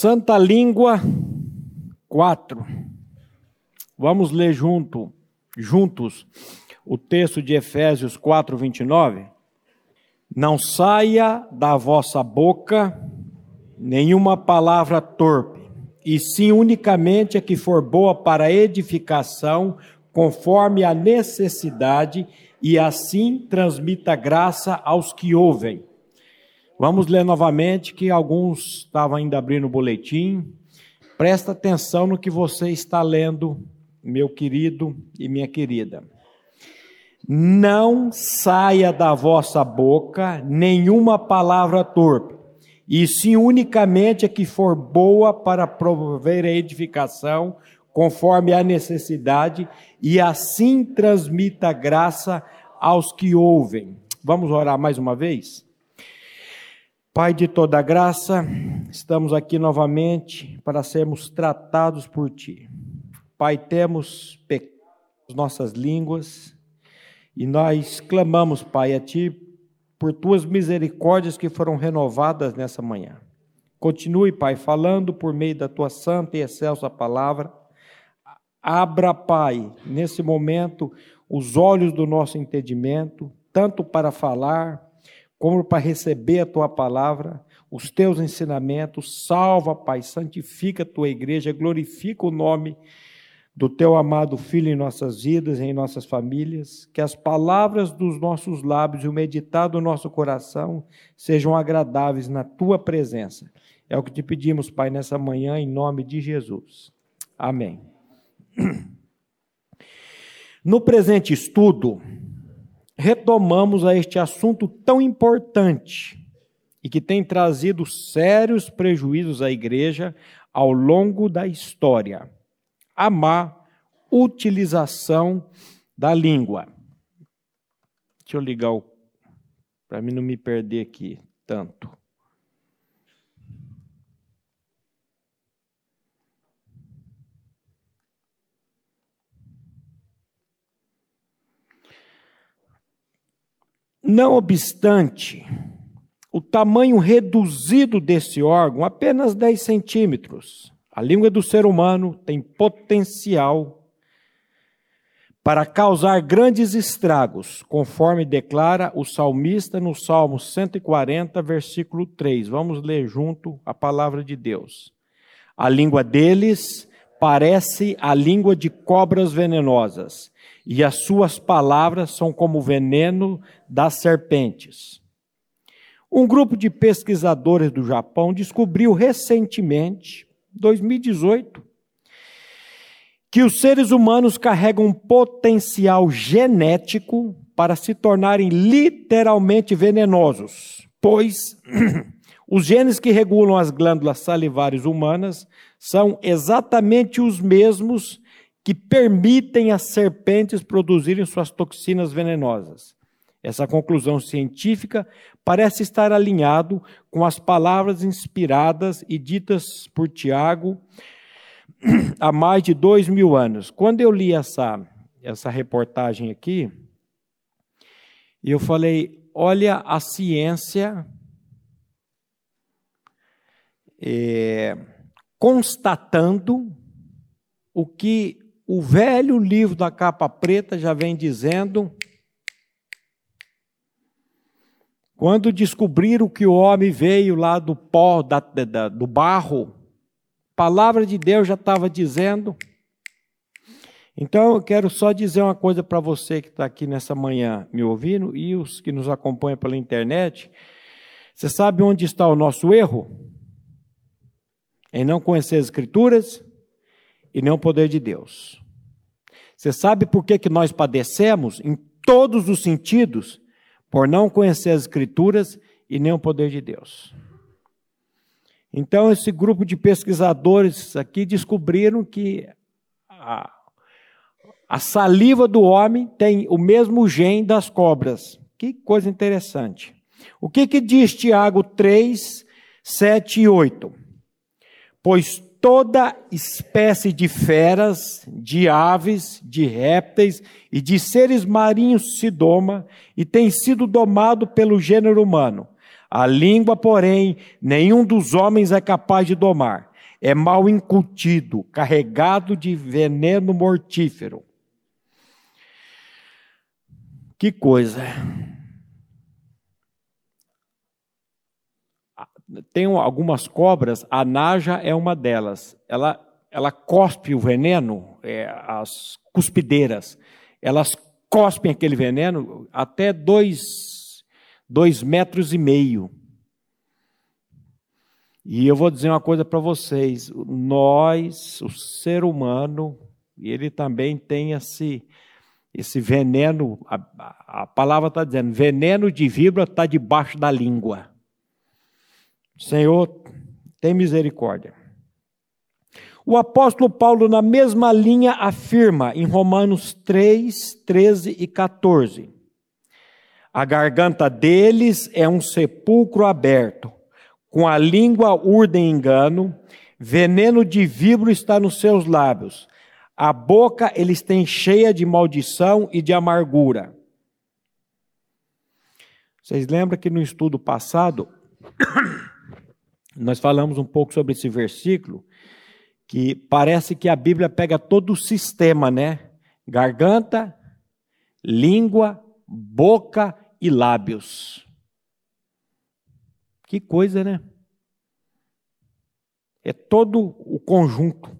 Santa Língua 4. Vamos ler junto, juntos o texto de Efésios 4, 29. Não saia da vossa boca nenhuma palavra torpe, e sim unicamente a que for boa para edificação, conforme a necessidade, e assim transmita graça aos que ouvem. Vamos ler novamente, que alguns estavam ainda abrindo o boletim. Presta atenção no que você está lendo, meu querido e minha querida. Não saia da vossa boca nenhuma palavra torpe, e sim unicamente a que for boa para promover a edificação, conforme a necessidade, e assim transmita graça aos que ouvem. Vamos orar mais uma vez? Pai de toda graça, estamos aqui novamente para sermos tratados por Ti. Pai, temos pecado nas nossas línguas e nós clamamos, Pai, a Ti por Tuas misericórdias que foram renovadas nessa manhã. Continue, Pai, falando por meio da Tua santa e excelsa palavra. Abra, Pai, nesse momento, os olhos do nosso entendimento, tanto para falar, como para receber a tua palavra, os teus ensinamentos. Salva, Pai, santifica a tua igreja, glorifica o nome do teu amado Filho em nossas vidas, em nossas famílias. Que as palavras dos nossos lábios e o meditar do nosso coração sejam agradáveis na tua presença. É o que te pedimos, Pai, nessa manhã, em nome de Jesus. Amém. No presente estudo, retomamos a este assunto tão importante e que tem trazido sérios prejuízos à igreja ao longo da história: a má utilização da língua. Deixa eu ligar o. para mim não me perder aqui tanto. Não obstante, o tamanho reduzido desse órgão, apenas 10 centímetros, a língua do ser humano tem potencial para causar grandes estragos, conforme declara o salmista no Salmo 140, versículo 3. Vamos ler junto a palavra de Deus. A língua deles parece a língua de cobras venenosas e as suas palavras são como o veneno das serpentes. Um grupo de pesquisadores do Japão descobriu recentemente, 2018, que os seres humanos carregam um potencial genético para se tornarem literalmente venenosos, pois os genes que regulam as glândulas salivares humanas são exatamente os mesmos que permitem às serpentes produzirem suas toxinas venenosas. Essa conclusão científica parece estar alinhado com as palavras inspiradas e ditas por Tiago há mais de dois mil anos. Quando eu li essa, essa reportagem aqui, eu falei: olha a ciência é, constatando o que o velho livro da capa preta já vem dizendo. Quando descobriram que o homem veio lá do pó, da, da, do barro, a palavra de Deus já estava dizendo. Então eu quero só dizer uma coisa para você que está aqui nessa manhã me ouvindo e os que nos acompanham pela internet. Você sabe onde está o nosso erro? Em não conhecer as Escrituras e nem o poder de Deus. Você sabe por que, que nós padecemos em todos os sentidos? Por não conhecer as Escrituras e nem o poder de Deus. Então, esse grupo de pesquisadores aqui descobriram que a, a saliva do homem tem o mesmo gene das cobras. Que coisa interessante. O que, que diz Tiago 3, 7 e 8? Pois toda espécie de feras, de aves, de répteis e de seres marinhos se doma e tem sido domado pelo gênero humano. A língua, porém, nenhum dos homens é capaz de domar. é mal incutido, carregado de veneno mortífero. Que coisa. Tem algumas cobras, a naja é uma delas. Ela, ela cospe o veneno, é, as cuspideiras, elas cospem aquele veneno até dois, dois metros e meio. E eu vou dizer uma coisa para vocês: nós, o ser humano, ele também tem esse, esse veneno, a, a palavra está dizendo, veneno de víbora está debaixo da língua. Senhor, tem misericórdia. O apóstolo Paulo, na mesma linha, afirma em Romanos 3, 13 e 14: A garganta deles é um sepulcro aberto, com a língua urdem engano, veneno de víbora está nos seus lábios, a boca eles têm cheia de maldição e de amargura. Vocês lembram que no estudo passado nós falamos um pouco sobre esse versículo, que parece que a Bíblia pega todo o sistema, né? Garganta, língua, boca e lábios. Que coisa, né? É todo o conjunto.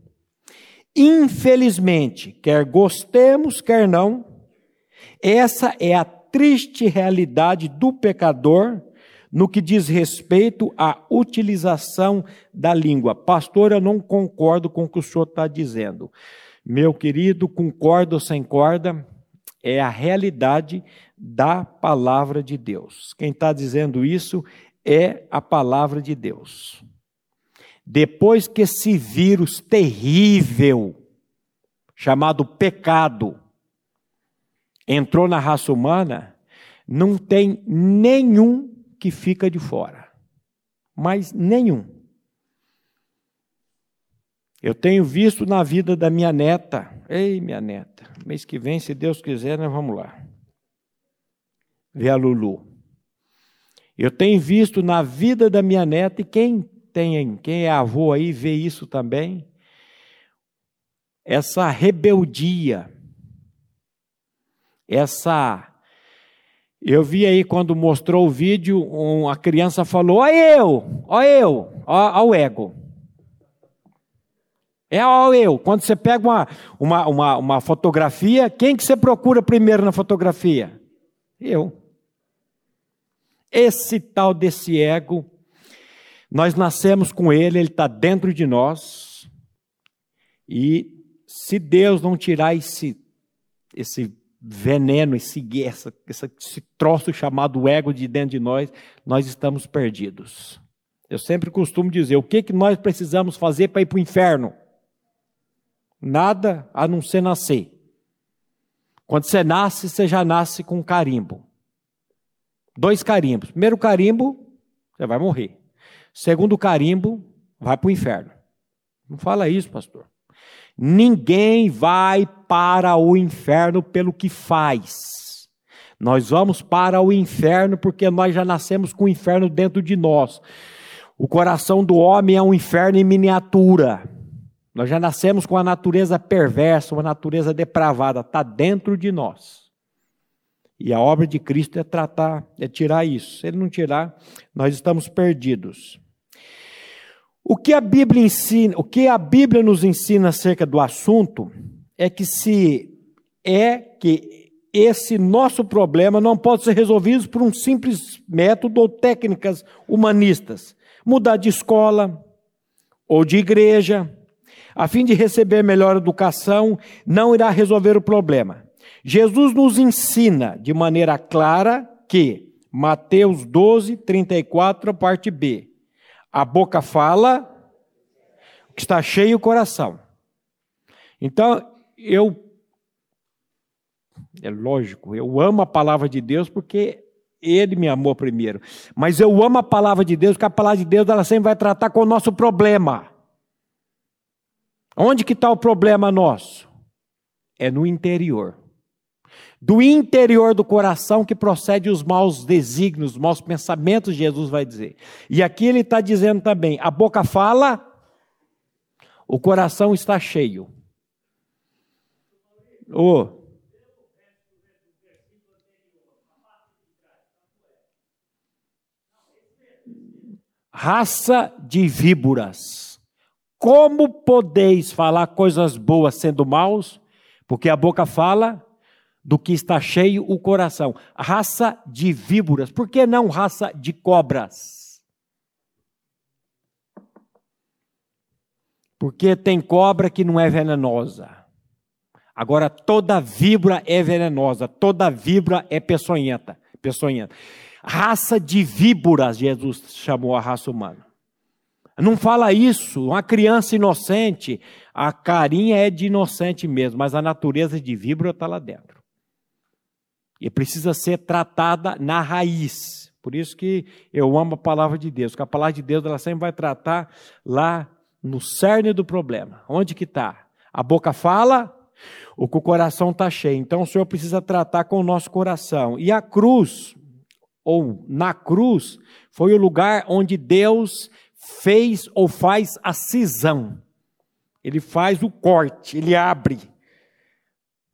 Infelizmente, quer gostemos, quer não, essa é a triste realidade do pecador no que diz respeito à utilização da língua. Pastor, eu não concordo com o que o senhor está dizendo. Meu querido, concordo ou sem corda, é a realidade da palavra de Deus. Quem está dizendo isso é a palavra de Deus. Depois que esse vírus terrível, chamado pecado, entrou na raça humana, não tem nenhum que fica de fora. Mas nenhum. Eu tenho visto na vida da minha neta, ei, minha neta, mês que vem, se Deus quiser, nós vamos lá. Ver a Lulu. Eu tenho visto na vida da minha neta, e quem tem, quem é avô aí vê isso também, essa rebeldia, essa eu vi aí quando mostrou o vídeo, uma criança falou: Ó eu, ó eu, ó, ó o ego. É ó eu. Quando você pega uma, uma, uma, uma fotografia, quem que você procura primeiro na fotografia? Eu. Esse tal desse ego, nós nascemos com ele, ele está dentro de nós. E se Deus não tirar esse, esse veneno, esse, essa, esse troço chamado ego de dentro de nós, nós estamos perdidos. Eu sempre costumo dizer: o que, que nós precisamos fazer para ir para o inferno? Nada a não ser nascer. Quando você nasce, você já nasce com um carimbo. Dois carimbos. Primeiro carimbo, você vai morrer. Segundo carimbo, vai para o inferno. Não fala isso, pastor. Ninguém vai para o inferno pelo que faz. Nós vamos para o inferno porque nós já nascemos com o inferno dentro de nós. O coração do homem é um inferno em miniatura. Nós já nascemos com a natureza perversa, uma natureza depravada, está dentro de nós. E a obra de Cristo é tratar, é tirar isso. Se ele não tirar, nós estamos perdidos. O que a Bíblia ensina, o que a Bíblia nos ensina acerca do assunto é que se é que esse nosso problema não pode ser resolvido por um simples método ou técnicas humanistas. Mudar de escola ou de igreja, a fim de receber melhor educação, não irá resolver o problema. Jesus nos ensina de maneira clara que Mateus 12, 34, parte B. A boca fala o que está cheio o coração. Então, eu. É lógico, eu amo a palavra de Deus porque ele me amou primeiro. Mas eu amo a palavra de Deus porque a palavra de Deus ela sempre vai tratar com o nosso problema. Onde que está o problema nosso? É no interior. Do interior do coração que procede os maus desígnios, os maus pensamentos, Jesus vai dizer. E aqui ele está dizendo também: a boca fala O coração está cheio. Oh. Raça de víboras. Como podeis falar coisas boas sendo maus? Porque a boca fala do que está cheio o coração. Raça de víboras. Por que não raça de cobras? Porque tem cobra que não é venenosa. Agora, toda víbora é venenosa, toda víbora é peçonhenta. peçonhenta. Raça de víboras, Jesus chamou a raça humana. Não fala isso, uma criança inocente, a carinha é de inocente mesmo, mas a natureza de víbora está lá dentro. E precisa ser tratada na raiz. Por isso que eu amo a palavra de Deus, porque a palavra de Deus ela sempre vai tratar lá no cerne do problema. Onde que está? A boca fala, o que o coração está cheio. Então o Senhor precisa tratar com o nosso coração. E a cruz, ou na cruz, foi o lugar onde Deus fez ou faz a cisão. Ele faz o corte, ele abre.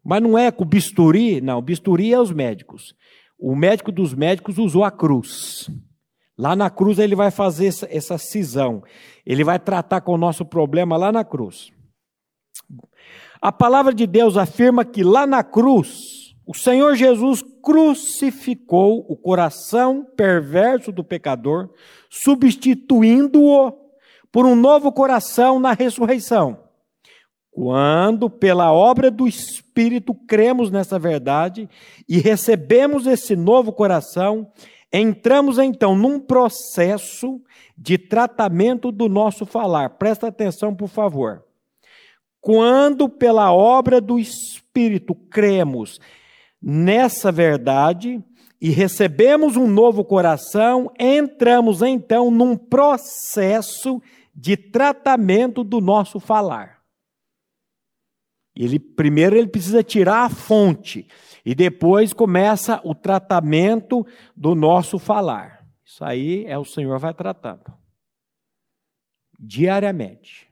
Mas não é com bisturi, não. Bisturi é os médicos. O médico dos médicos usou a cruz. Lá na cruz ele vai fazer essa cisão. Ele vai tratar com o nosso problema lá na cruz. A palavra de Deus afirma que lá na cruz, o Senhor Jesus crucificou o coração perverso do pecador, substituindo-o por um novo coração na ressurreição. Quando, pela obra do Espírito, cremos nessa verdade e recebemos esse novo coração, entramos então num processo de tratamento do nosso falar. Presta atenção, por favor. Quando, pela obra do Espírito, cremos nessa verdade e recebemos um novo coração, entramos então num processo de tratamento do nosso falar. Ele primeiro ele precisa tirar a fonte e depois começa o tratamento do nosso falar. Isso aí é o Senhor vai tratando diariamente.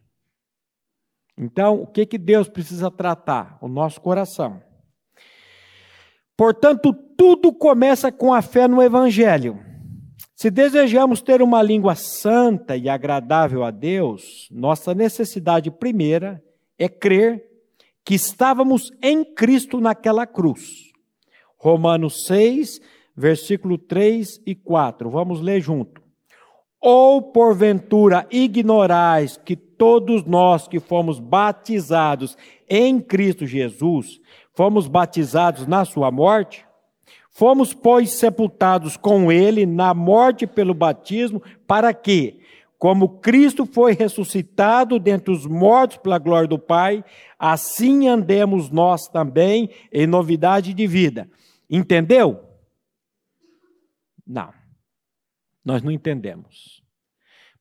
Então, o que, que Deus precisa tratar? O nosso coração. Portanto, tudo começa com a fé no Evangelho. Se desejamos ter uma língua santa e agradável a Deus, nossa necessidade primeira é crer que estávamos em Cristo naquela cruz. Romanos 6, versículo 3 e 4. Vamos ler junto. Ou porventura ignorais que todos nós que fomos batizados em Cristo Jesus, fomos batizados na sua morte? Fomos, pois, sepultados com ele na morte pelo batismo, para que, como Cristo foi ressuscitado dentre os mortos pela glória do Pai, assim andemos nós também em novidade de vida. Entendeu? Não. Nós não entendemos.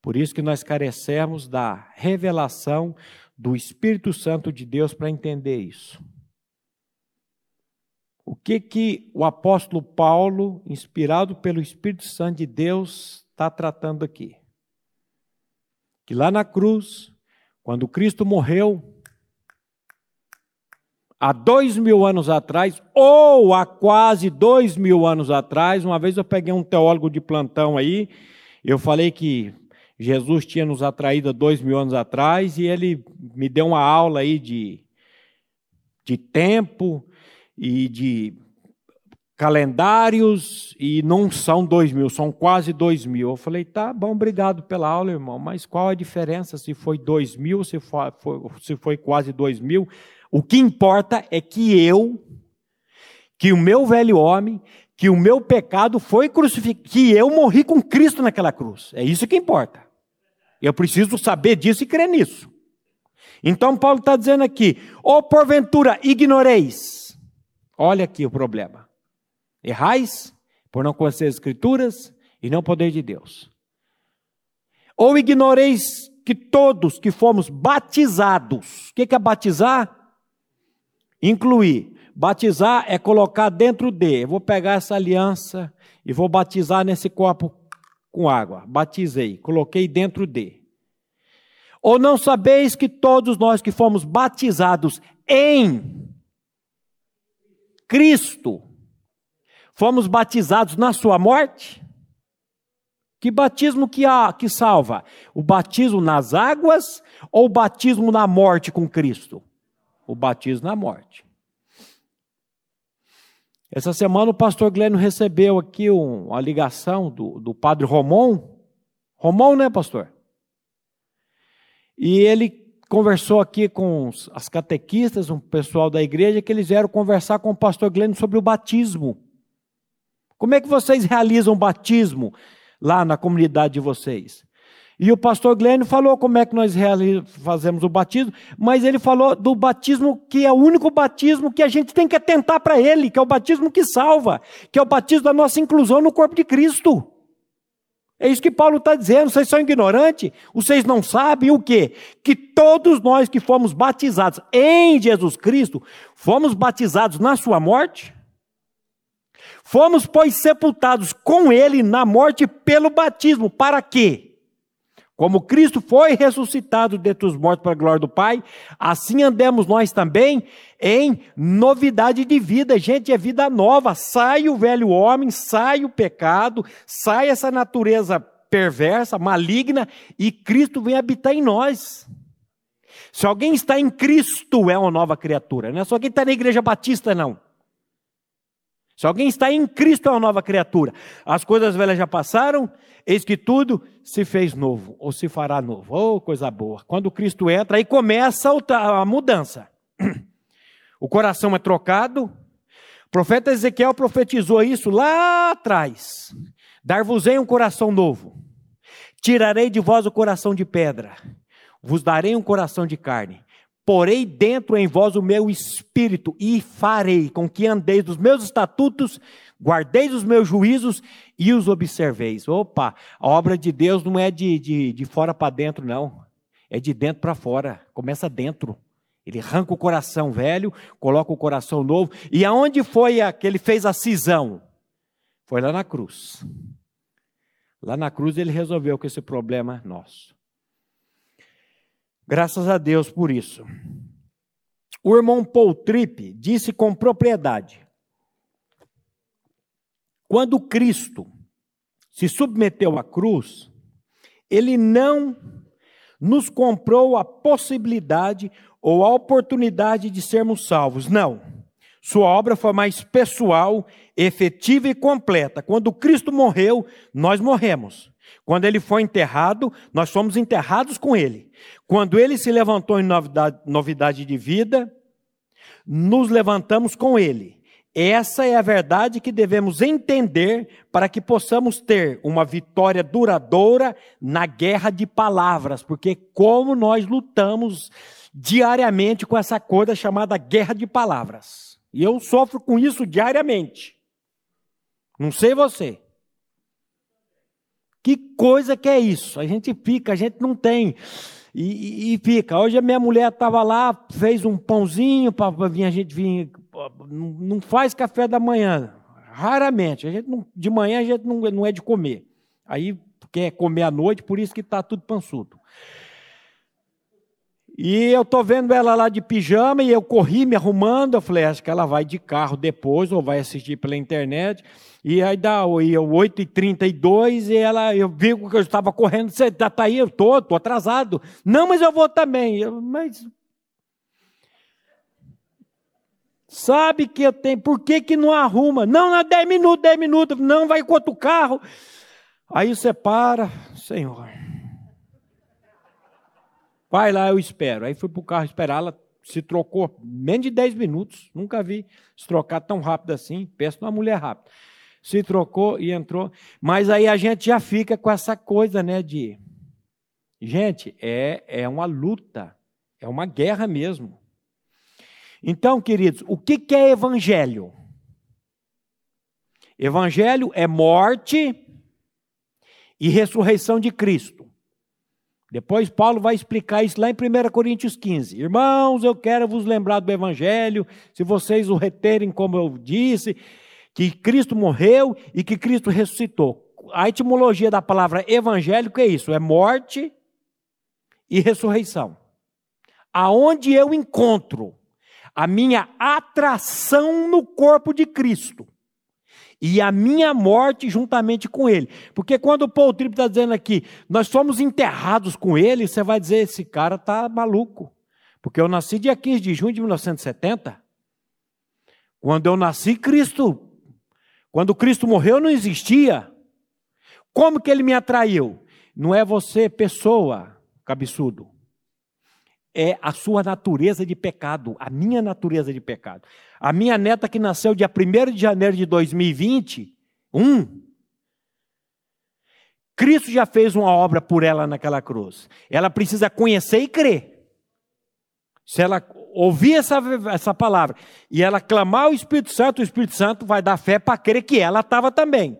Por isso que nós carecemos da revelação do Espírito Santo de Deus para entender isso. O que que o apóstolo Paulo, inspirado pelo Espírito Santo de Deus, está tratando aqui? Que lá na cruz, quando Cristo morreu, há dois mil anos atrás, ou há quase dois mil anos atrás, uma vez eu peguei um teólogo de plantão aí, eu falei que Jesus tinha nos atraído há dois mil anos atrás e ele me deu uma aula aí de, de tempo e de calendários e não são dois mil, são quase dois mil. Eu falei, tá bom, obrigado pela aula, irmão, mas qual a diferença se foi dois mil, se foi, se foi quase dois mil? O que importa é que eu, que o meu velho homem, que o meu pecado foi crucificado, que eu morri com Cristo naquela cruz. É isso que importa. Eu preciso saber disso e crer nisso. Então, Paulo está dizendo aqui: ou porventura ignoreis. Olha aqui o problema. Errais por não conhecer as Escrituras e não poder de Deus. Ou ignoreis que todos que fomos batizados, o que é batizar? Incluir. Batizar é colocar dentro de. Eu vou pegar essa aliança e vou batizar nesse copo com água. Batizei, coloquei dentro de. Ou não sabeis que todos nós que fomos batizados em Cristo, fomos batizados na sua morte? Que batismo que, há, que salva? O batismo nas águas ou o batismo na morte com Cristo? O batismo na morte. Essa semana o pastor Glênio recebeu aqui um, uma ligação do, do padre Romão. Romão, né, pastor? E ele conversou aqui com as catequistas, um pessoal da igreja, que eles vieram conversar com o pastor Glênio sobre o batismo. Como é que vocês realizam o batismo? lá na comunidade de vocês. E o pastor Glênio falou como é que nós fazemos o batismo, mas ele falou do batismo que é o único batismo que a gente tem que atentar para ele, que é o batismo que salva, que é o batismo da nossa inclusão no corpo de Cristo. É isso que Paulo está dizendo, vocês são ignorantes, vocês não sabem o quê? Que todos nós que fomos batizados em Jesus Cristo, fomos batizados na sua morte, Fomos, pois, sepultados com ele na morte pelo batismo. Para quê? Como Cristo foi ressuscitado dentre os mortos para a glória do Pai, assim andemos nós também em novidade de vida. Gente, é vida nova. Sai o velho homem, sai o pecado, sai essa natureza perversa, maligna, e Cristo vem habitar em nós. Se alguém está em Cristo, é uma nova criatura. Não é só quem está na igreja batista, não. Se alguém está em Cristo, é uma nova criatura. As coisas velhas já passaram, eis que tudo se fez novo, ou se fará novo. Oh, coisa boa. Quando Cristo entra, aí começa a mudança. O coração é trocado. O profeta Ezequiel profetizou isso lá atrás. Dar-vos-ei um coração novo. Tirarei de vós o coração de pedra. Vos darei um coração de carne porei dentro em vós o meu espírito e farei com que andeis dos meus estatutos, guardeis os meus juízos e os observeis. Opa, a obra de Deus não é de, de, de fora para dentro, não. É de dentro para fora. Começa dentro. Ele arranca o coração velho, coloca o coração novo. E aonde foi a, que ele fez a cisão? Foi lá na cruz. Lá na cruz ele resolveu com esse problema nosso. Graças a Deus por isso. O irmão Paul Tripp disse com propriedade: quando Cristo se submeteu à cruz, ele não nos comprou a possibilidade ou a oportunidade de sermos salvos. Não. Sua obra foi mais pessoal, efetiva e completa. Quando Cristo morreu, nós morremos. Quando ele foi enterrado, nós fomos enterrados com ele. Quando ele se levantou em novidade, novidade de vida, nos levantamos com ele. Essa é a verdade que devemos entender para que possamos ter uma vitória duradoura na guerra de palavras, porque como nós lutamos diariamente com essa coisa chamada guerra de palavras. E eu sofro com isso diariamente. Não sei você. Que coisa que é isso? A gente fica, a gente não tem. E, e, fica. Hoje a minha mulher estava lá, fez um pãozinho para vir a gente vir. Não faz café da manhã. Raramente. A gente não, de manhã a gente não, não é de comer. Aí quer comer à noite, por isso que está tudo pançudo. E eu tô vendo ela lá de pijama e eu corri me arrumando. Eu falei, acho que ela vai de carro depois ou vai assistir pela internet. E aí dá 8h32 e ela, eu vi que eu estava correndo, você está tá aí, eu estou, estou atrasado. Não, mas eu vou também. Eu, mas sabe que eu tenho, por que, que não arruma? Não, não, 10 minutos, 10 minutos, não, vai com outro carro. Aí você para, Senhor. Vai lá, eu espero. Aí fui para o carro esperar, ela se trocou menos de 10 minutos. Nunca vi se trocar tão rápido assim. Peço uma mulher rápida se trocou e entrou. Mas aí a gente já fica com essa coisa, né, de. Gente, é, é uma luta, é uma guerra mesmo. Então, queridos, o que, que é evangelho? Evangelho é morte e ressurreição de Cristo. Depois Paulo vai explicar isso lá em 1 Coríntios 15. Irmãos, eu quero vos lembrar do Evangelho, se vocês o reterem como eu disse, que Cristo morreu e que Cristo ressuscitou. A etimologia da palavra evangélico é isso: é morte e ressurreição. Aonde eu encontro a minha atração no corpo de Cristo e a minha morte juntamente com ele. Porque quando o Paul Tripp está dizendo aqui, nós fomos enterrados com ele, você vai dizer, esse cara está maluco. Porque eu nasci dia 15 de junho de 1970. Quando eu nasci, Cristo, quando Cristo morreu, não existia. Como que ele me atraiu? Não é você, pessoa, cabeçudo é a sua natureza de pecado, a minha natureza de pecado. A minha neta que nasceu dia 1 de janeiro de 2021, Cristo já fez uma obra por ela naquela cruz. Ela precisa conhecer e crer. Se ela ouvir essa, essa palavra e ela clamar ao Espírito Santo, o Espírito Santo vai dar fé para crer que ela estava também.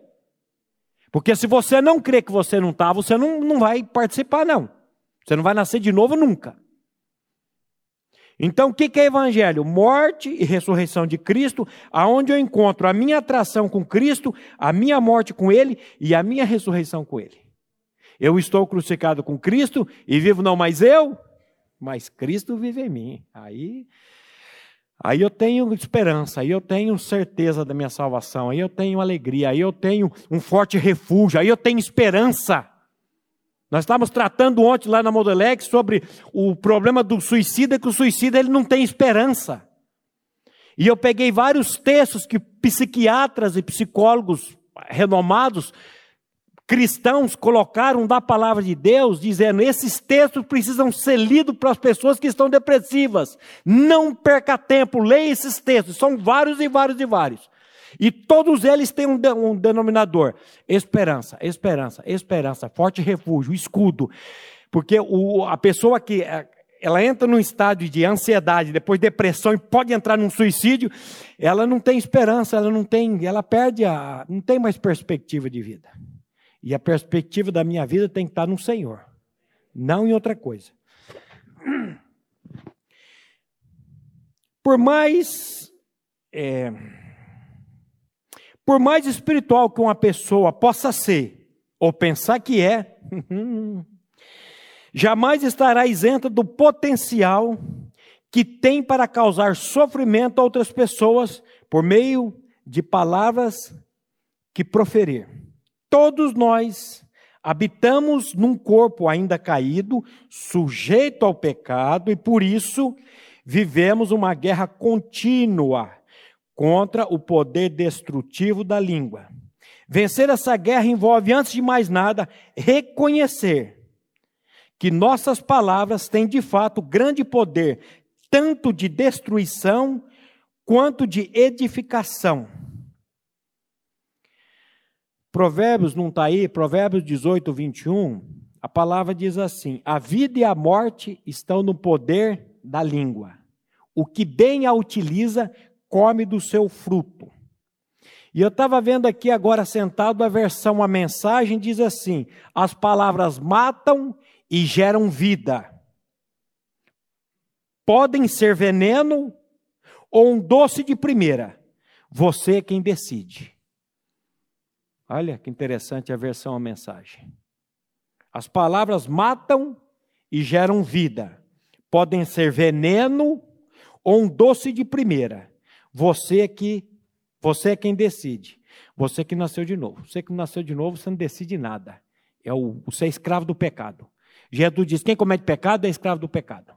Porque se você não crer que você não estava, você não, não vai participar, não. Você não vai nascer de novo nunca. Então, o que é evangelho? Morte e ressurreição de Cristo, aonde eu encontro a minha atração com Cristo, a minha morte com Ele e a minha ressurreição com Ele. Eu estou crucificado com Cristo e vivo não mais eu, mas Cristo vive em mim. Aí, aí eu tenho esperança, aí eu tenho certeza da minha salvação, aí eu tenho alegria, aí eu tenho um forte refúgio, aí eu tenho esperança. Nós estávamos tratando ontem lá na Modelex sobre o problema do suicida, que o suicida ele não tem esperança. E eu peguei vários textos que psiquiatras e psicólogos renomados, cristãos, colocaram da palavra de Deus, dizendo: esses textos precisam ser lidos para as pessoas que estão depressivas. Não perca tempo, leia esses textos, são vários e vários e vários. E todos eles têm um, um denominador: esperança, esperança, esperança, forte refúgio, escudo. Porque o, a pessoa que é, ela entra num estado de ansiedade, depois depressão e pode entrar num suicídio, ela não tem esperança, ela não tem, ela perde a, não tem mais perspectiva de vida. E a perspectiva da minha vida tem que estar no Senhor, não em outra coisa. Por mais é, por mais espiritual que uma pessoa possa ser, ou pensar que é, jamais estará isenta do potencial que tem para causar sofrimento a outras pessoas por meio de palavras que proferir. Todos nós habitamos num corpo ainda caído, sujeito ao pecado, e por isso vivemos uma guerra contínua contra o poder destrutivo da língua. Vencer essa guerra envolve, antes de mais nada, reconhecer que nossas palavras têm de fato grande poder, tanto de destruição quanto de edificação. Provérbios não está aí, Provérbios 18, 21, a palavra diz assim: a vida e a morte estão no poder da língua. O que bem a utiliza come do seu fruto. E eu estava vendo aqui agora sentado a versão, a mensagem diz assim: as palavras matam e geram vida. Podem ser veneno ou um doce de primeira. Você é quem decide. Olha que interessante a versão, a mensagem. As palavras matam e geram vida. Podem ser veneno ou um doce de primeira. Você é que você é quem decide. Você que nasceu de novo. Você que nasceu de novo, você não decide nada. É o, você é escravo do pecado. Jesus diz: quem comete pecado é escravo do pecado.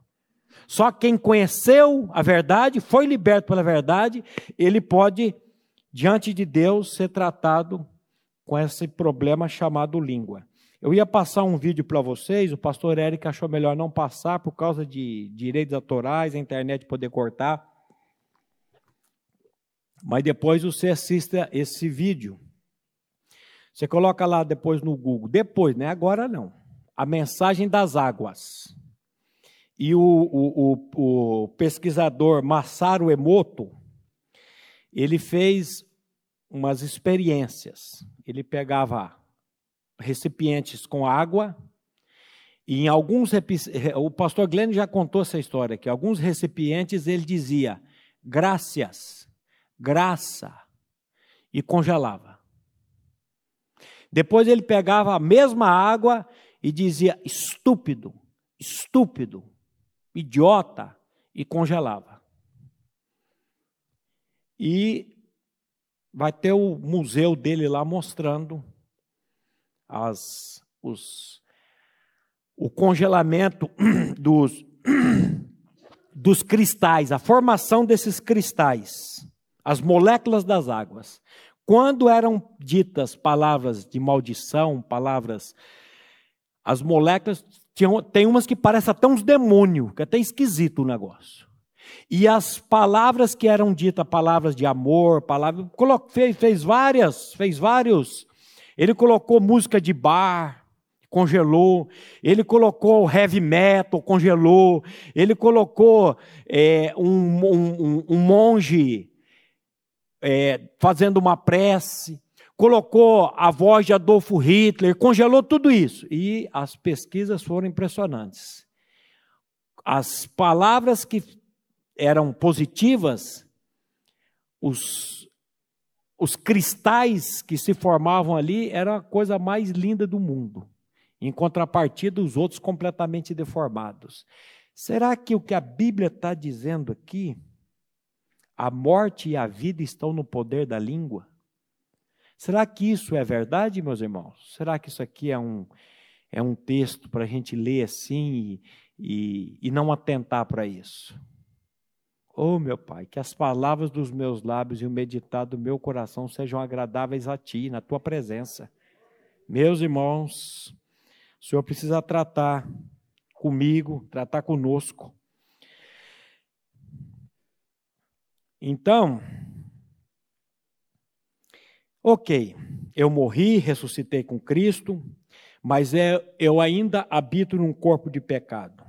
Só quem conheceu a verdade, foi liberto pela verdade, ele pode, diante de Deus, ser tratado com esse problema chamado língua. Eu ia passar um vídeo para vocês, o pastor Eric achou melhor não passar por causa de direitos autorais, a internet poder cortar. Mas depois você assista esse vídeo. Você coloca lá depois no Google. Depois, né? Agora não. A mensagem das águas. E o, o, o, o pesquisador Masaru Emoto, ele fez umas experiências. Ele pegava recipientes com água e em alguns o pastor Glenn já contou essa história que alguns recipientes ele dizia graças graça e congelava. Depois ele pegava a mesma água e dizia: estúpido, estúpido, idiota e congelava. E vai ter o museu dele lá mostrando as, os, o congelamento dos, dos cristais, a formação desses cristais, as moléculas das águas. Quando eram ditas palavras de maldição, palavras, as moléculas tinham, tem umas que parecem até uns demônios, que é até esquisito o negócio. E as palavras que eram ditas, palavras de amor, palavras, fez, fez várias, fez vários. Ele colocou música de bar, congelou. Ele colocou heavy metal, congelou. Ele colocou é, um, um, um, monge é, fazendo uma prece. Colocou a voz de Adolfo Hitler, congelou tudo isso. E as pesquisas foram impressionantes. As palavras que eram positivas, os, os cristais que se formavam ali era a coisa mais linda do mundo. Em contrapartida, os outros completamente deformados. Será que o que a Bíblia está dizendo aqui, a morte e a vida estão no poder da língua? Será que isso é verdade, meus irmãos? Será que isso aqui é um, é um texto para a gente ler assim e, e, e não atentar para isso? Oh, meu Pai, que as palavras dos meus lábios e o meditar do meu coração sejam agradáveis a Ti, na Tua presença. Meus irmãos, o Senhor precisa tratar comigo, tratar conosco. Então, ok, eu morri, ressuscitei com Cristo, mas é, eu ainda habito num corpo de pecado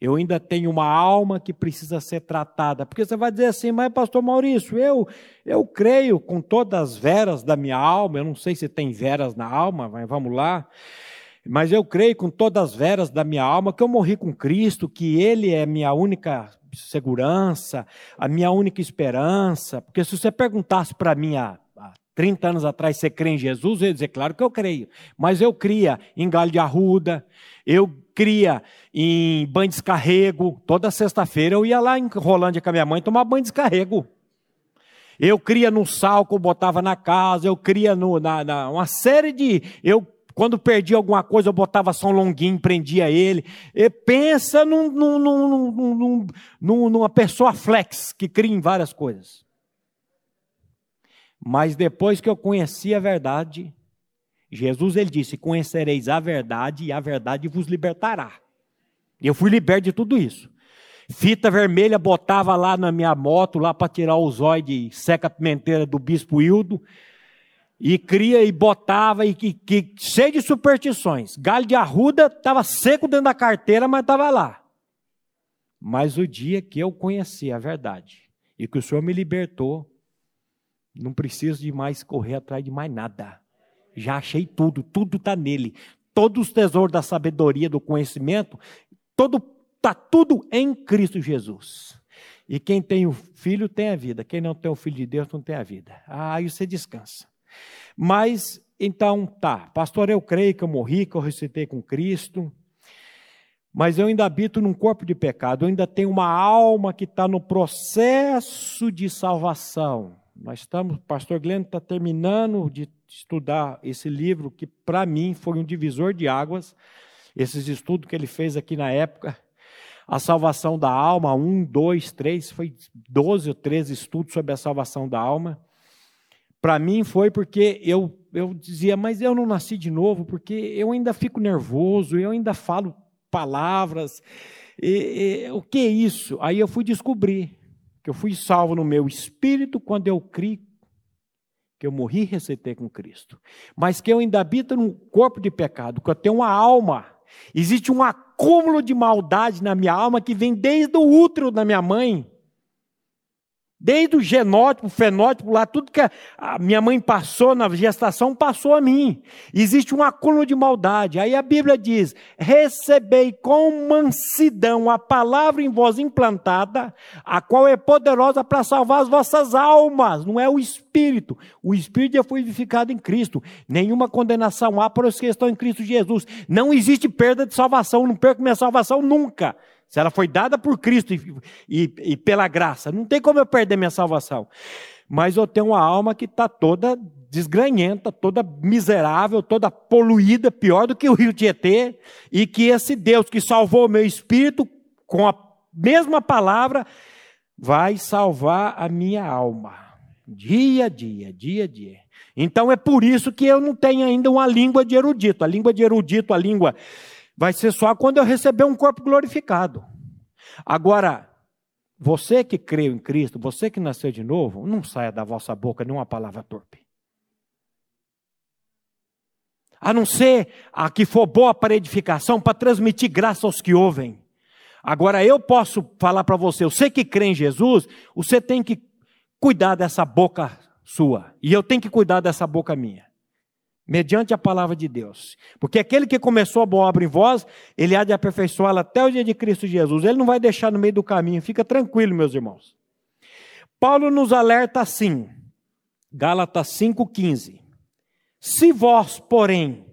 eu ainda tenho uma alma que precisa ser tratada. Porque você vai dizer assim, mas pastor Maurício, eu, eu creio com todas as veras da minha alma, eu não sei se tem veras na alma, mas vamos lá. Mas eu creio com todas as veras da minha alma que eu morri com Cristo, que Ele é minha única segurança, a minha única esperança. Porque se você perguntasse para mim há 30 anos atrás, você crê em Jesus? Eu ia dizer, claro que eu creio. Mas eu cria em galho de arruda, eu cria em banho de descarrego. Toda sexta-feira eu ia lá em Rolândia com a minha mãe tomar banho de descarrego. Eu cria no sal que eu botava na casa, eu cria no, na, na, uma série de. Eu, quando perdia alguma coisa, eu botava só um longuinho, prendia ele. E pensa num, num, num, numa pessoa flex, que cria em várias coisas. Mas depois que eu conheci a verdade, Jesus ele disse: Conhecereis a verdade e a verdade vos libertará. E eu fui liberto de tudo isso. Fita vermelha botava lá na minha moto, lá para tirar o zóio de seca-pimenteira do bispo Hildo. E cria e botava, e que, que, cheio de superstições. Galho de arruda estava seco dentro da carteira, mas estava lá. Mas o dia que eu conheci a verdade e que o Senhor me libertou, não preciso de mais correr atrás de mais nada. Já achei tudo, tudo está nele. Todos os tesouros da sabedoria, do conhecimento, todo está tudo em Cristo Jesus. E quem tem o filho tem a vida. Quem não tem o filho de Deus não tem a vida. Ah, aí você descansa. Mas, então, tá. Pastor, eu creio que eu morri, que eu ressuscitei com Cristo. Mas eu ainda habito num corpo de pecado. Eu ainda tenho uma alma que está no processo de salvação. Nós estamos, o pastor Glenn está terminando de estudar esse livro, que para mim foi um divisor de águas, esses estudos que ele fez aqui na época. A salvação da alma, um, dois, três, foi 12 ou 13 estudos sobre a salvação da alma. Para mim foi porque eu, eu dizia, mas eu não nasci de novo, porque eu ainda fico nervoso, eu ainda falo palavras. E, e, o que é isso? Aí eu fui descobrir que eu fui salvo no meu espírito quando eu criei que eu morri e recetei com Cristo, mas que eu ainda habito num corpo de pecado, que eu tenho uma alma. Existe um acúmulo de maldade na minha alma que vem desde o útero da minha mãe. Desde o genótipo, o fenótipo, lá, tudo que a minha mãe passou na gestação, passou a mim. Existe um acúmulo de maldade. Aí a Bíblia diz: recebei com mansidão a palavra em vós implantada, a qual é poderosa para salvar as vossas almas. Não é o Espírito. O Espírito já foi vivificado em Cristo. Nenhuma condenação há para os que estão em Cristo Jesus. Não existe perda de salvação. Não perco minha salvação nunca. Se ela foi dada por Cristo e, e, e pela graça, não tem como eu perder minha salvação. Mas eu tenho uma alma que está toda desgranhenta, toda miserável, toda poluída, pior do que o rio Tietê, e que esse Deus que salvou o meu espírito com a mesma palavra vai salvar a minha alma. Dia a dia, dia a dia. Então é por isso que eu não tenho ainda uma língua de erudito. A língua de erudito, a língua vai ser só quando eu receber um corpo glorificado. Agora, você que creu em Cristo, você que nasceu de novo, não saia da vossa boca nenhuma palavra torpe. A não ser a que for boa para edificação, para transmitir graça aos que ouvem. Agora eu posso falar para você, você que crê em Jesus, você tem que cuidar dessa boca sua. E eu tenho que cuidar dessa boca minha mediante a palavra de Deus. Porque aquele que começou a boa obra em vós, ele há de aperfeiçoá-la até o dia de Cristo Jesus. Ele não vai deixar no meio do caminho, fica tranquilo, meus irmãos. Paulo nos alerta assim, Gálatas 5,15: Se vós, porém,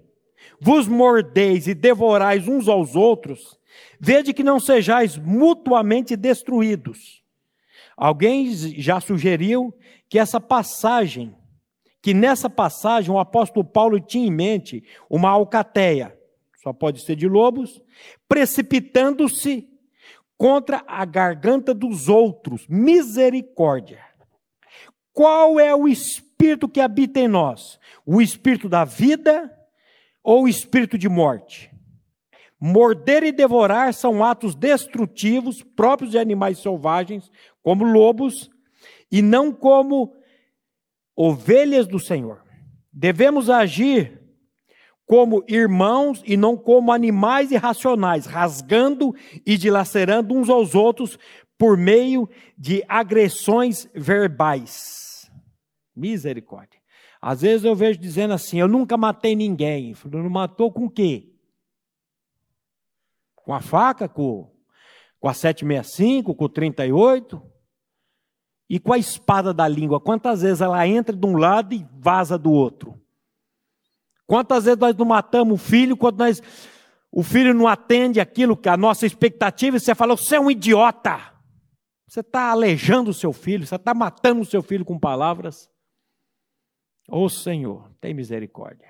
vos mordeis e devorais uns aos outros, vede que não sejais mutuamente destruídos. Alguém já sugeriu que essa passagem que nessa passagem o apóstolo Paulo tinha em mente uma alcateia, só pode ser de lobos, precipitando-se contra a garganta dos outros. Misericórdia. Qual é o espírito que habita em nós? O espírito da vida ou o espírito de morte? Morder e devorar são atos destrutivos próprios de animais selvagens, como lobos, e não como ovelhas do Senhor. Devemos agir como irmãos e não como animais irracionais, rasgando e dilacerando uns aos outros por meio de agressões verbais. Misericórdia. Às vezes eu vejo dizendo assim: Eu nunca matei ninguém. Eu não matou com o quê? Com a faca? Com, com a 765? Com o 38? E com a espada da língua, quantas vezes ela entra de um lado e vaza do outro? Quantas vezes nós não matamos o filho quando nós, o filho não atende aquilo que a nossa expectativa e você fala, você é um idiota. Você está aleijando o seu filho, você está matando o seu filho com palavras. Ô oh, Senhor, tem misericórdia.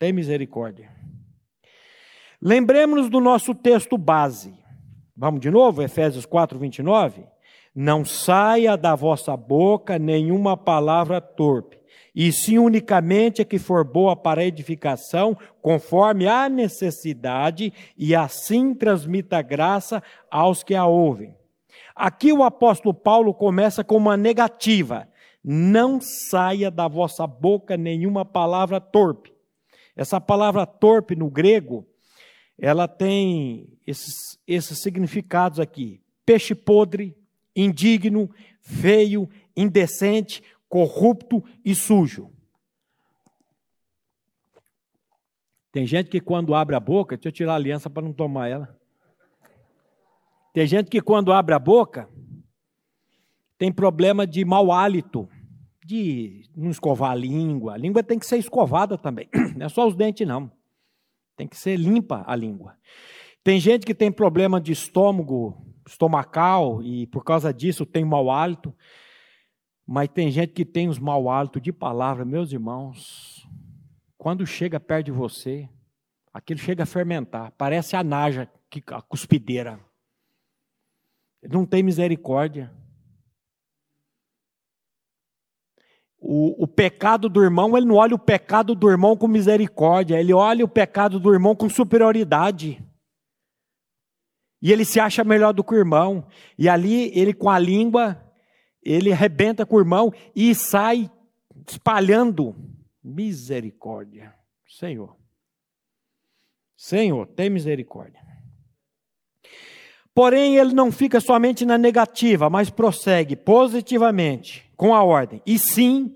Tem misericórdia. Lembremos-nos do nosso texto base. Vamos de novo, Efésios 4, 29. Não saia da vossa boca nenhuma palavra torpe, e sim unicamente a que for boa para edificação, conforme a necessidade, e assim transmita graça aos que a ouvem. Aqui o apóstolo Paulo começa com uma negativa: não saia da vossa boca nenhuma palavra torpe. Essa palavra torpe no grego, ela tem esses, esses significados aqui: peixe podre, indigno, feio, indecente, corrupto e sujo. Tem gente que quando abre a boca, deixa eu tirar a aliança para não tomar ela. Tem gente que quando abre a boca tem problema de mau hálito, de não escovar a língua. A língua tem que ser escovada também, não é só os dentes não. Tem que ser limpa a língua. Tem gente que tem problema de estômago estomacal e por causa disso tem mau hálito. Mas tem gente que tem os mau hálito de palavra, meus irmãos. Quando chega perto de você, aquilo chega a fermentar. Parece a naja, a cuspideira. Não tem misericórdia. O, o, pecado do irmão, ele não olha o pecado do irmão com misericórdia, ele olha o pecado do irmão com superioridade. E ele se acha melhor do que o irmão. E ali, ele com a língua, ele arrebenta com o irmão e sai espalhando misericórdia. Senhor. Senhor, tem misericórdia. Porém, ele não fica somente na negativa, mas prossegue positivamente com a ordem. E sim,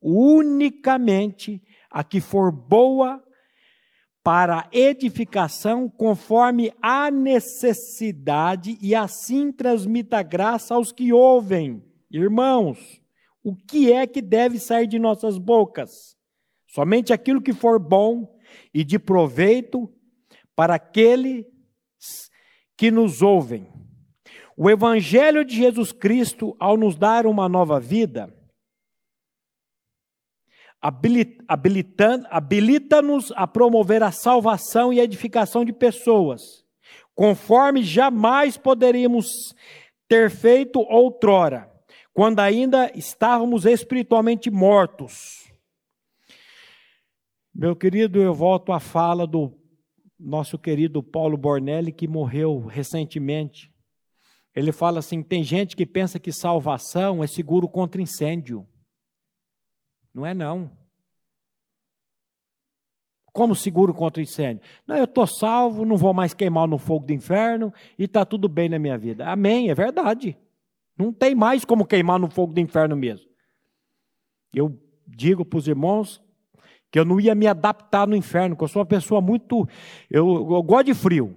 unicamente a que for boa para edificação conforme a necessidade e assim transmita graça aos que ouvem. Irmãos, o que é que deve sair de nossas bocas? Somente aquilo que for bom e de proveito para aqueles que nos ouvem. O Evangelho de Jesus Cristo, ao nos dar uma nova vida, habilita-nos a promover a salvação e edificação de pessoas, conforme jamais poderíamos ter feito outrora, quando ainda estávamos espiritualmente mortos. Meu querido, eu volto à fala do nosso querido Paulo Bornelli, que morreu recentemente. Ele fala assim: tem gente que pensa que salvação é seguro contra incêndio. Não é não. Como seguro contra incêndio? Não, eu estou salvo, não vou mais queimar no fogo do inferno e está tudo bem na minha vida. Amém, é verdade. Não tem mais como queimar no fogo do inferno mesmo. Eu digo para os irmãos que eu não ia me adaptar no inferno, que eu sou uma pessoa muito. Eu, eu gosto de frio.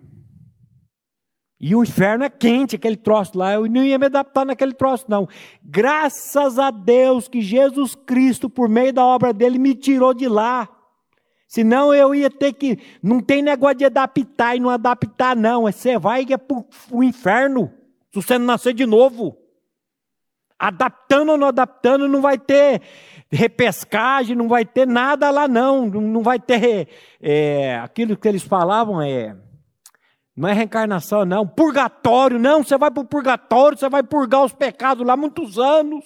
E o inferno é quente, aquele troço lá. Eu não ia me adaptar naquele troço, não. Graças a Deus que Jesus Cristo, por meio da obra dele, me tirou de lá. Senão eu ia ter que. Não tem negócio de adaptar e não adaptar, não. Você vai é para o inferno. Se você não nascer de novo. Adaptando ou não adaptando, não vai ter repescagem, não vai ter nada lá, não. Não vai ter. É, aquilo que eles falavam é não é reencarnação, não. Purgatório, não. Você vai para o purgatório, você vai purgar os pecados lá muitos anos,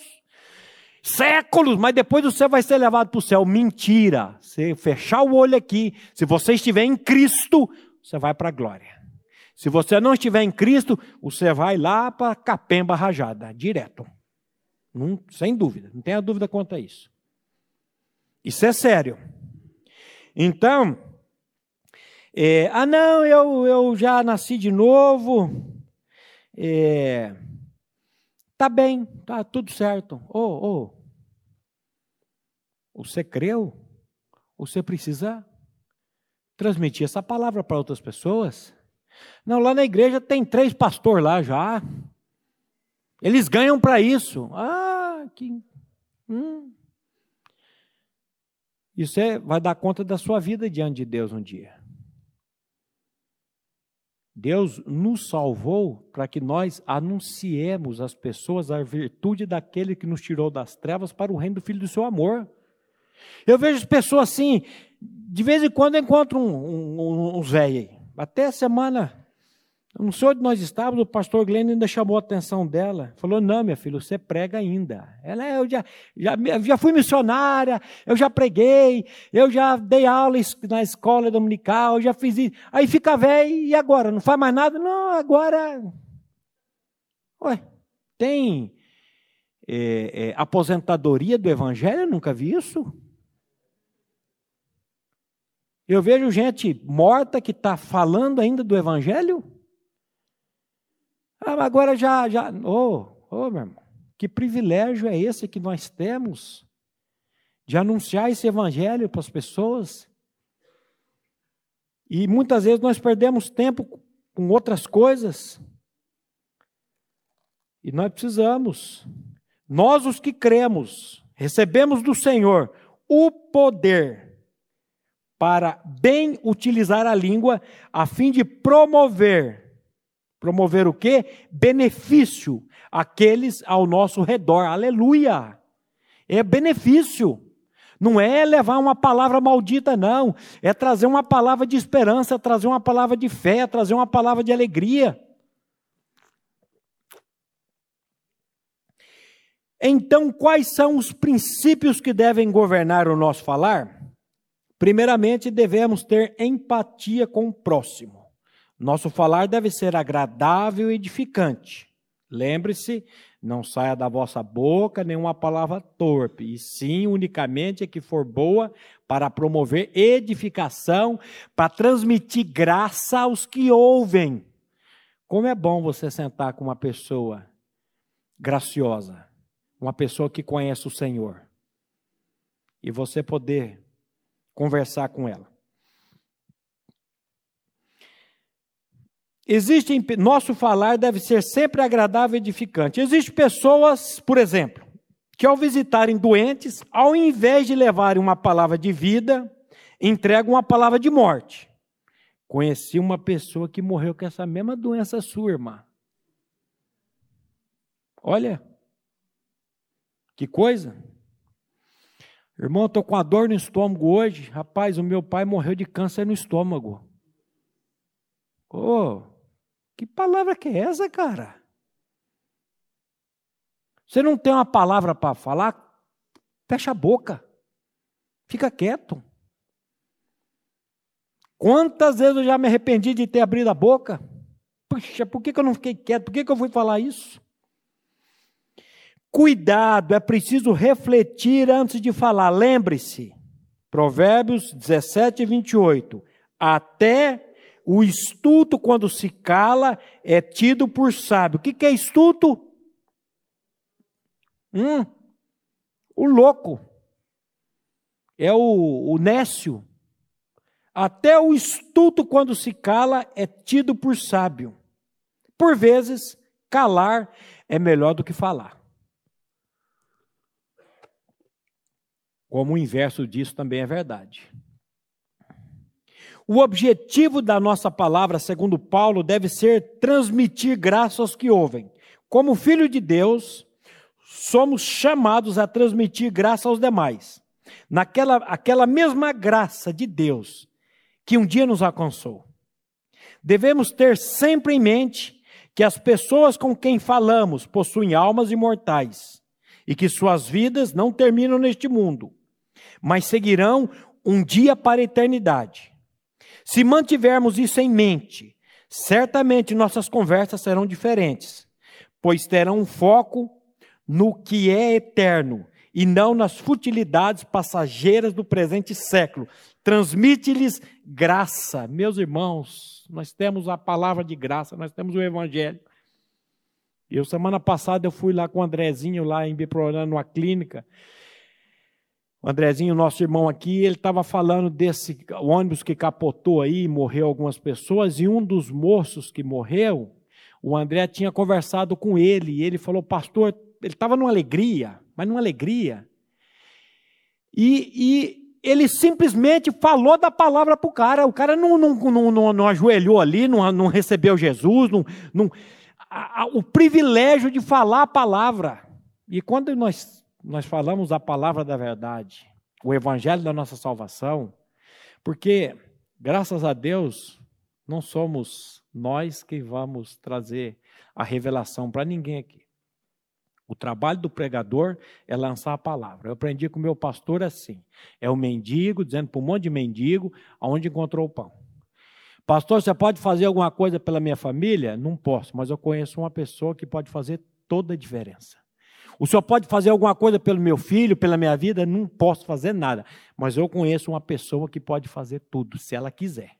séculos, mas depois você vai ser levado para o céu. Mentira. Você fechar o olho aqui, se você estiver em Cristo, você vai para a glória. Se você não estiver em Cristo, você vai lá para capemba rajada, direto. Não, sem dúvida, não tenha dúvida quanto a isso. Isso é sério. Então, é, ah, não, eu, eu já nasci de novo. É, tá bem, tá tudo certo. Oh, oh, você creu? Você precisa transmitir essa palavra para outras pessoas? Não, lá na igreja tem três pastores lá já. Eles ganham para isso. Ah, que. Hum. Isso é, vai dar conta da sua vida diante de Deus um dia. Deus nos salvou para que nós anunciemos às pessoas a virtude daquele que nos tirou das trevas para o reino do Filho do seu amor. Eu vejo pessoas assim, de vez em quando eu encontro um, um, um, aí. Até semana não sei onde nós estávamos, o pastor Glenn ainda chamou a atenção dela. Falou: Não, minha filha, você prega ainda. Ela, eu já, já, já fui missionária, eu já preguei, eu já dei aula na escola dominical, eu já fiz isso. Aí fica velho e agora? Não faz mais nada? Não, agora. Ué, tem é, é, aposentadoria do evangelho? Eu nunca vi isso. Eu vejo gente morta que está falando ainda do evangelho. Ah, agora já, já, oh, oh, meu irmão, que privilégio é esse que nós temos de anunciar esse evangelho para as pessoas? E muitas vezes nós perdemos tempo com outras coisas. E nós precisamos, nós os que cremos, recebemos do Senhor o poder para bem utilizar a língua a fim de promover Promover o quê? Benefício àqueles ao nosso redor. Aleluia! É benefício. Não é levar uma palavra maldita, não. É trazer uma palavra de esperança, trazer uma palavra de fé, trazer uma palavra de alegria. Então, quais são os princípios que devem governar o nosso falar? Primeiramente, devemos ter empatia com o próximo. Nosso falar deve ser agradável e edificante. Lembre-se, não saia da vossa boca nenhuma palavra torpe, e sim unicamente a que for boa para promover edificação, para transmitir graça aos que ouvem. Como é bom você sentar com uma pessoa graciosa, uma pessoa que conhece o Senhor, e você poder conversar com ela. Existe, nosso falar deve ser sempre agradável e edificante. Existem pessoas, por exemplo, que ao visitarem doentes, ao invés de levarem uma palavra de vida, entregam uma palavra de morte. Conheci uma pessoa que morreu com essa mesma doença sua, irmã. Olha, que coisa. Irmão, estou com a dor no estômago hoje. Rapaz, o meu pai morreu de câncer no estômago. Oh, que palavra que é essa, cara? Você não tem uma palavra para falar? Fecha a boca. Fica quieto. Quantas vezes eu já me arrependi de ter abrido a boca? Puxa, por que, eu não fiquei quieto? Por que, que eu fui falar isso? Cuidado, é preciso refletir antes de falar. Lembre-se, Provérbios 17 e 28. Até o estuto, quando se cala, é tido por sábio. O que, que é estuto? Hum, o louco. É o, o nécio. Até o estuto, quando se cala, é tido por sábio. Por vezes, calar é melhor do que falar. Como o inverso disso também é verdade. O objetivo da nossa palavra, segundo Paulo, deve ser transmitir graça aos que ouvem. Como filho de Deus, somos chamados a transmitir graça aos demais. Naquela aquela mesma graça de Deus que um dia nos alcançou. Devemos ter sempre em mente que as pessoas com quem falamos possuem almas imortais e que suas vidas não terminam neste mundo, mas seguirão um dia para a eternidade. Se mantivermos isso em mente, certamente nossas conversas serão diferentes, pois terão um foco no que é eterno e não nas futilidades passageiras do presente século. Transmite-lhes graça. Meus irmãos, nós temos a palavra de graça, nós temos o evangelho. Eu semana passada eu fui lá com o Andrezinho lá em Biprorã, numa clínica, o Andrezinho, nosso irmão aqui, ele estava falando desse ônibus que capotou aí, morreu algumas pessoas, e um dos moços que morreu, o André tinha conversado com ele, e ele falou, pastor, ele estava numa alegria, mas numa alegria. E, e ele simplesmente falou da palavra para o cara, o cara não, não, não, não, não ajoelhou ali, não, não recebeu Jesus, não, não, a, a, o privilégio de falar a palavra. E quando nós nós falamos a palavra da verdade, o evangelho da nossa salvação, porque, graças a Deus, não somos nós que vamos trazer a revelação para ninguém aqui. O trabalho do pregador é lançar a palavra. Eu aprendi com o meu pastor assim: é o mendigo dizendo para um monte de mendigo aonde encontrou o pão. Pastor, você pode fazer alguma coisa pela minha família? Não posso, mas eu conheço uma pessoa que pode fazer toda a diferença. O senhor pode fazer alguma coisa pelo meu filho, pela minha vida? Não posso fazer nada. Mas eu conheço uma pessoa que pode fazer tudo, se ela quiser.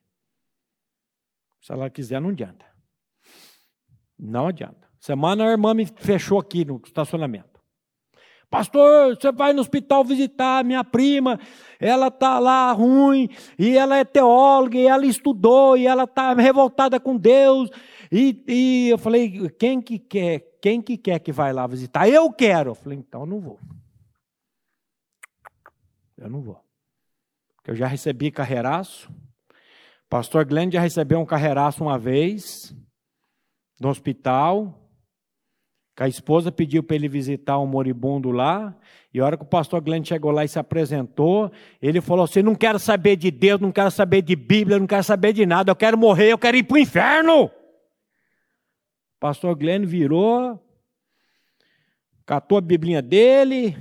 Se ela quiser, não adianta. Não adianta. Semana a irmã me fechou aqui no estacionamento. Pastor, você vai no hospital visitar minha prima, ela está lá ruim, e ela é teóloga, e ela estudou, e ela está revoltada com Deus. E, e eu falei, quem que quer? Quem que quer que vai lá visitar? Eu quero. Eu falei, então eu não vou. Eu não vou. Porque eu já recebi carreiraço. Pastor Glenn já recebeu um carreiraço uma vez, no hospital. Que a esposa pediu para ele visitar um moribundo lá. E a hora que o pastor Glenn chegou lá e se apresentou, ele falou assim: Não quero saber de Deus, não quero saber de Bíblia, não quero saber de nada, eu quero morrer, eu quero ir para o inferno. Pastor Glenn virou, catou a biblinha dele.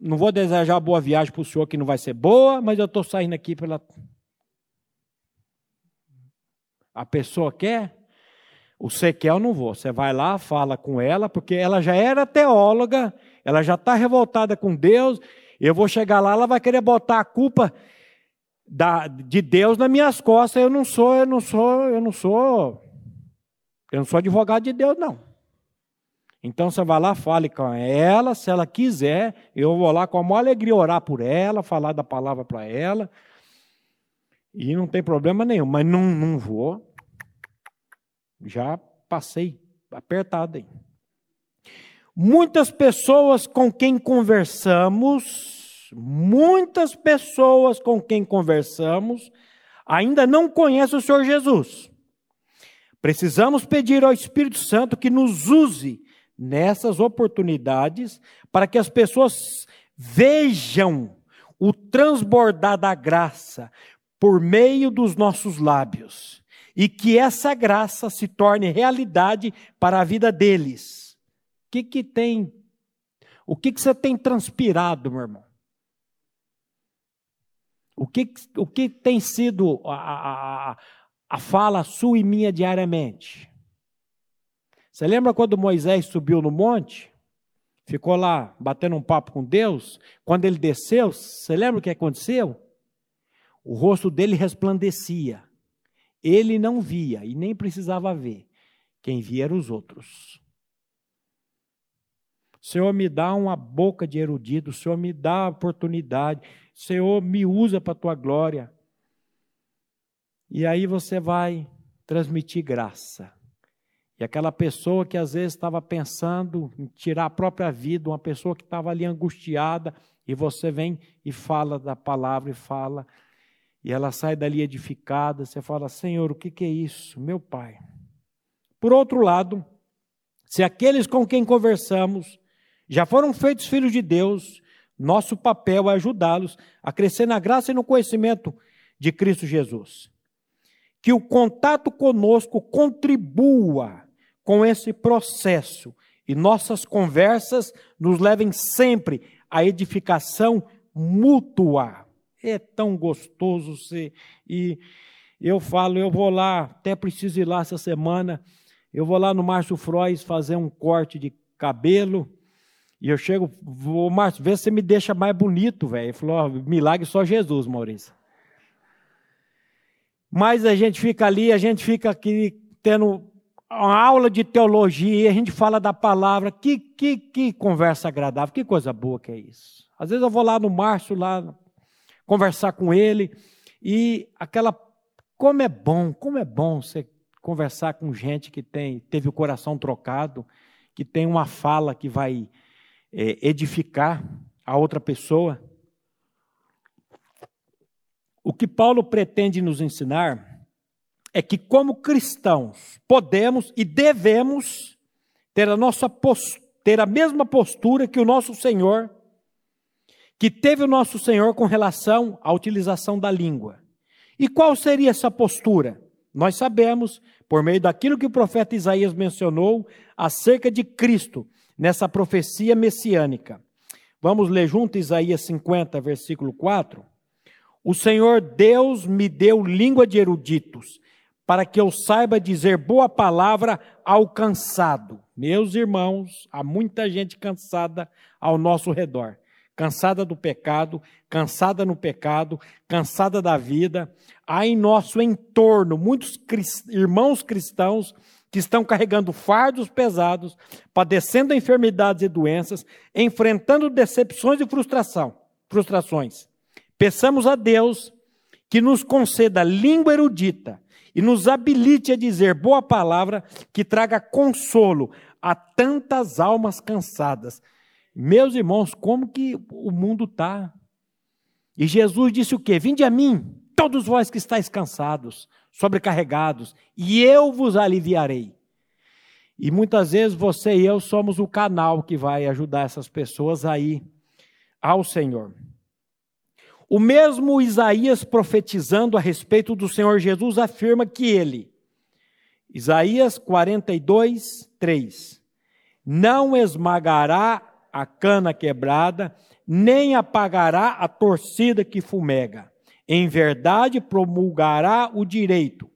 Não vou desejar boa viagem para o senhor que não vai ser boa, mas eu estou saindo aqui pela. A pessoa quer, o eu não vou. Você vai lá, fala com ela, porque ela já era teóloga, ela já está revoltada com Deus. Eu vou chegar lá, ela vai querer botar a culpa da, de Deus nas minhas costas. Eu não sou, eu não sou, eu não sou Eu não sou advogado de Deus, não. Então você vai lá, fale com ela, se ela quiser, eu vou lá com a maior alegria orar por ela, falar da palavra para ela. E não tem problema nenhum, mas não, não vou. Já passei apertado aí. Muitas pessoas com quem conversamos, muitas pessoas com quem conversamos, ainda não conhecem o Senhor Jesus. Precisamos pedir ao Espírito Santo que nos use nessas oportunidades para que as pessoas vejam o transbordar da graça por meio dos nossos lábios e que essa graça se torne realidade para a vida deles. O que, que tem? O que, que você tem transpirado, meu irmão? O que, o que tem sido a, a, a fala sua e minha diariamente? Você lembra quando Moisés subiu no monte? Ficou lá batendo um papo com Deus? Quando ele desceu, você lembra o que aconteceu? O rosto dele resplandecia. Ele não via e nem precisava ver. Quem via eram os outros. Senhor, me dá uma boca de erudito, Senhor, me dá a oportunidade, Senhor, me usa para a tua glória. E aí você vai transmitir graça. E aquela pessoa que às vezes estava pensando em tirar a própria vida, uma pessoa que estava ali angustiada, e você vem e fala da palavra e fala, e ela sai dali edificada, você fala: Senhor, o que, que é isso? Meu Pai. Por outro lado, se aqueles com quem conversamos já foram feitos filhos de Deus, nosso papel é ajudá-los a crescer na graça e no conhecimento de Cristo Jesus. Que o contato conosco contribua com esse processo e nossas conversas nos levem sempre à edificação mútua. É tão gostoso ser. E eu falo, eu vou lá, até preciso ir lá essa semana. Eu vou lá no Márcio Frois fazer um corte de cabelo. E eu chego, vou, Márcio, vê se você me deixa mais bonito, velho. Ele falou: oh, milagre só Jesus, Maurício. Mas a gente fica ali, a gente fica aqui tendo uma aula de teologia, a gente fala da palavra, que, que, que conversa agradável, que coisa boa que é isso. Às vezes eu vou lá no Márcio, lá, conversar com ele, e aquela, como é bom, como é bom você conversar com gente que tem, teve o coração trocado, que tem uma fala que vai é, edificar a outra pessoa. O que Paulo pretende nos ensinar é que, como cristãos, podemos e devemos ter a, nossa ter a mesma postura que o nosso Senhor, que teve o nosso Senhor com relação à utilização da língua. E qual seria essa postura? Nós sabemos, por meio daquilo que o profeta Isaías mencionou acerca de Cristo, nessa profecia messiânica. Vamos ler junto Isaías 50, versículo 4. O Senhor Deus me deu língua de eruditos para que eu saiba dizer boa palavra ao cansado. Meus irmãos, há muita gente cansada ao nosso redor. Cansada do pecado, cansada no pecado, cansada da vida. Há em nosso entorno muitos irmãos cristãos que estão carregando fardos pesados, padecendo enfermidades e doenças, enfrentando decepções e frustração, frustrações. Peçamos a Deus que nos conceda língua erudita e nos habilite a dizer boa palavra que traga consolo a tantas almas cansadas. Meus irmãos, como que o mundo está? E Jesus disse o quê? Vinde a mim, todos vós que estáis cansados, sobrecarregados, e eu vos aliviarei. E muitas vezes você e eu somos o canal que vai ajudar essas pessoas aí ao Senhor. O mesmo Isaías profetizando a respeito do Senhor Jesus afirma que ele, Isaías 42, 3, não esmagará a cana quebrada, nem apagará a torcida que fumega. Em verdade, promulgará o direito.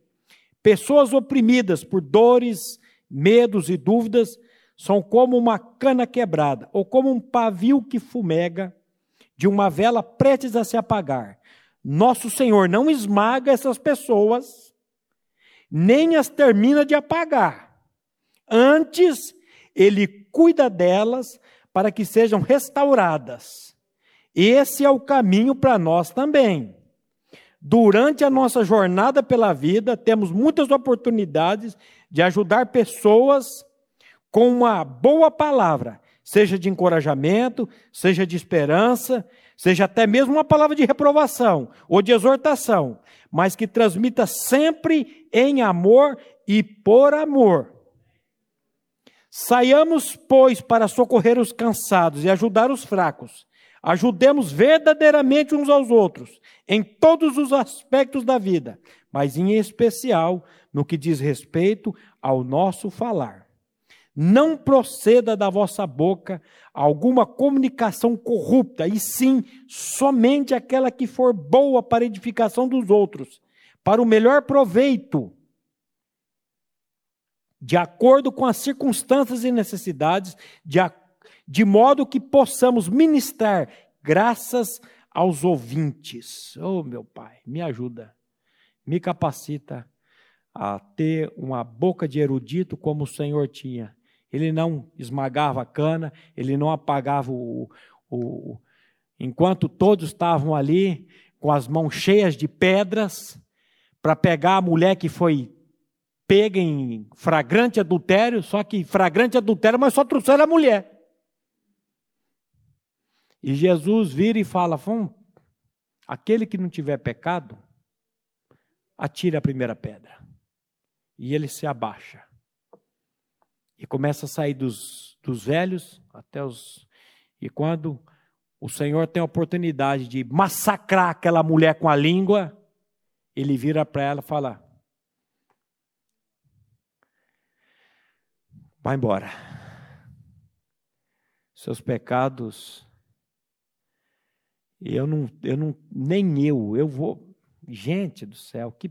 Pessoas oprimidas por dores, medos e dúvidas são como uma cana quebrada, ou como um pavio que fumega de uma vela prestes a se apagar. Nosso Senhor não esmaga essas pessoas, nem as termina de apagar. Antes, ele cuida delas para que sejam restauradas. Esse é o caminho para nós também. Durante a nossa jornada pela vida, temos muitas oportunidades de ajudar pessoas com uma boa palavra, seja de encorajamento, seja de esperança, seja até mesmo uma palavra de reprovação ou de exortação, mas que transmita sempre em amor e por amor. Saiamos, pois, para socorrer os cansados e ajudar os fracos. Ajudemos verdadeiramente uns aos outros, em todos os aspectos da vida, mas em especial no que diz respeito ao nosso falar. Não proceda da vossa boca alguma comunicação corrupta, e sim somente aquela que for boa para edificação dos outros, para o melhor proveito, de acordo com as circunstâncias e necessidades, de, de modo que possamos ministrar graças aos ouvintes. Oh, meu Pai, me ajuda, me capacita a ter uma boca de erudito como o Senhor tinha ele não esmagava a cana, ele não apagava o, o. Enquanto todos estavam ali com as mãos cheias de pedras para pegar a mulher que foi pega em flagrante adultério, só que flagrante adultério, mas só trouxeram a mulher. E Jesus vira e fala: aquele que não tiver pecado, atire a primeira pedra. E ele se abaixa. E começa a sair dos, dos velhos até os. E quando o Senhor tem a oportunidade de massacrar aquela mulher com a língua, ele vira para ela e fala: Vai embora. Seus pecados. Eu não, eu não, nem eu, eu vou. Gente do céu, que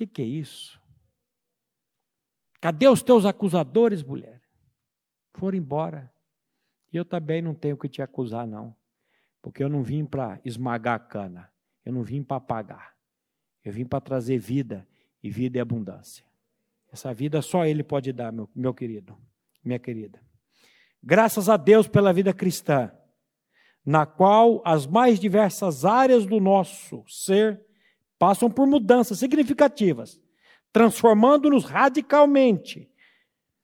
que, que é isso? Cadê os teus acusadores, mulher? Foram embora. E eu também não tenho que te acusar, não. Porque eu não vim para esmagar a cana. Eu não vim para apagar. Eu vim para trazer vida e vida e abundância. Essa vida só Ele pode dar, meu, meu querido, minha querida. Graças a Deus pela vida cristã, na qual as mais diversas áreas do nosso ser passam por mudanças significativas transformando-nos radicalmente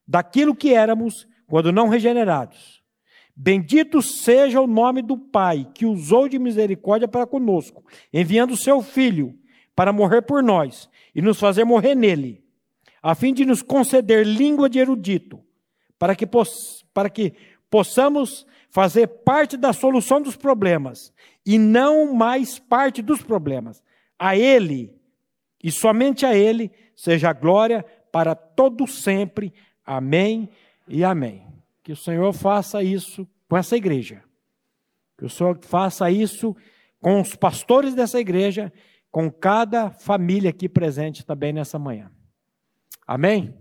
daquilo que éramos quando não regenerados. Bendito seja o nome do Pai, que usou de misericórdia para conosco, enviando o seu Filho para morrer por nós e nos fazer morrer nele, a fim de nos conceder língua de erudito, para que, para que possamos fazer parte da solução dos problemas e não mais parte dos problemas. A Ele, e somente a Ele, seja a glória para todo sempre. Amém e amém. Que o Senhor faça isso com essa igreja. Que o Senhor faça isso com os pastores dessa igreja, com cada família aqui presente também nessa manhã. Amém?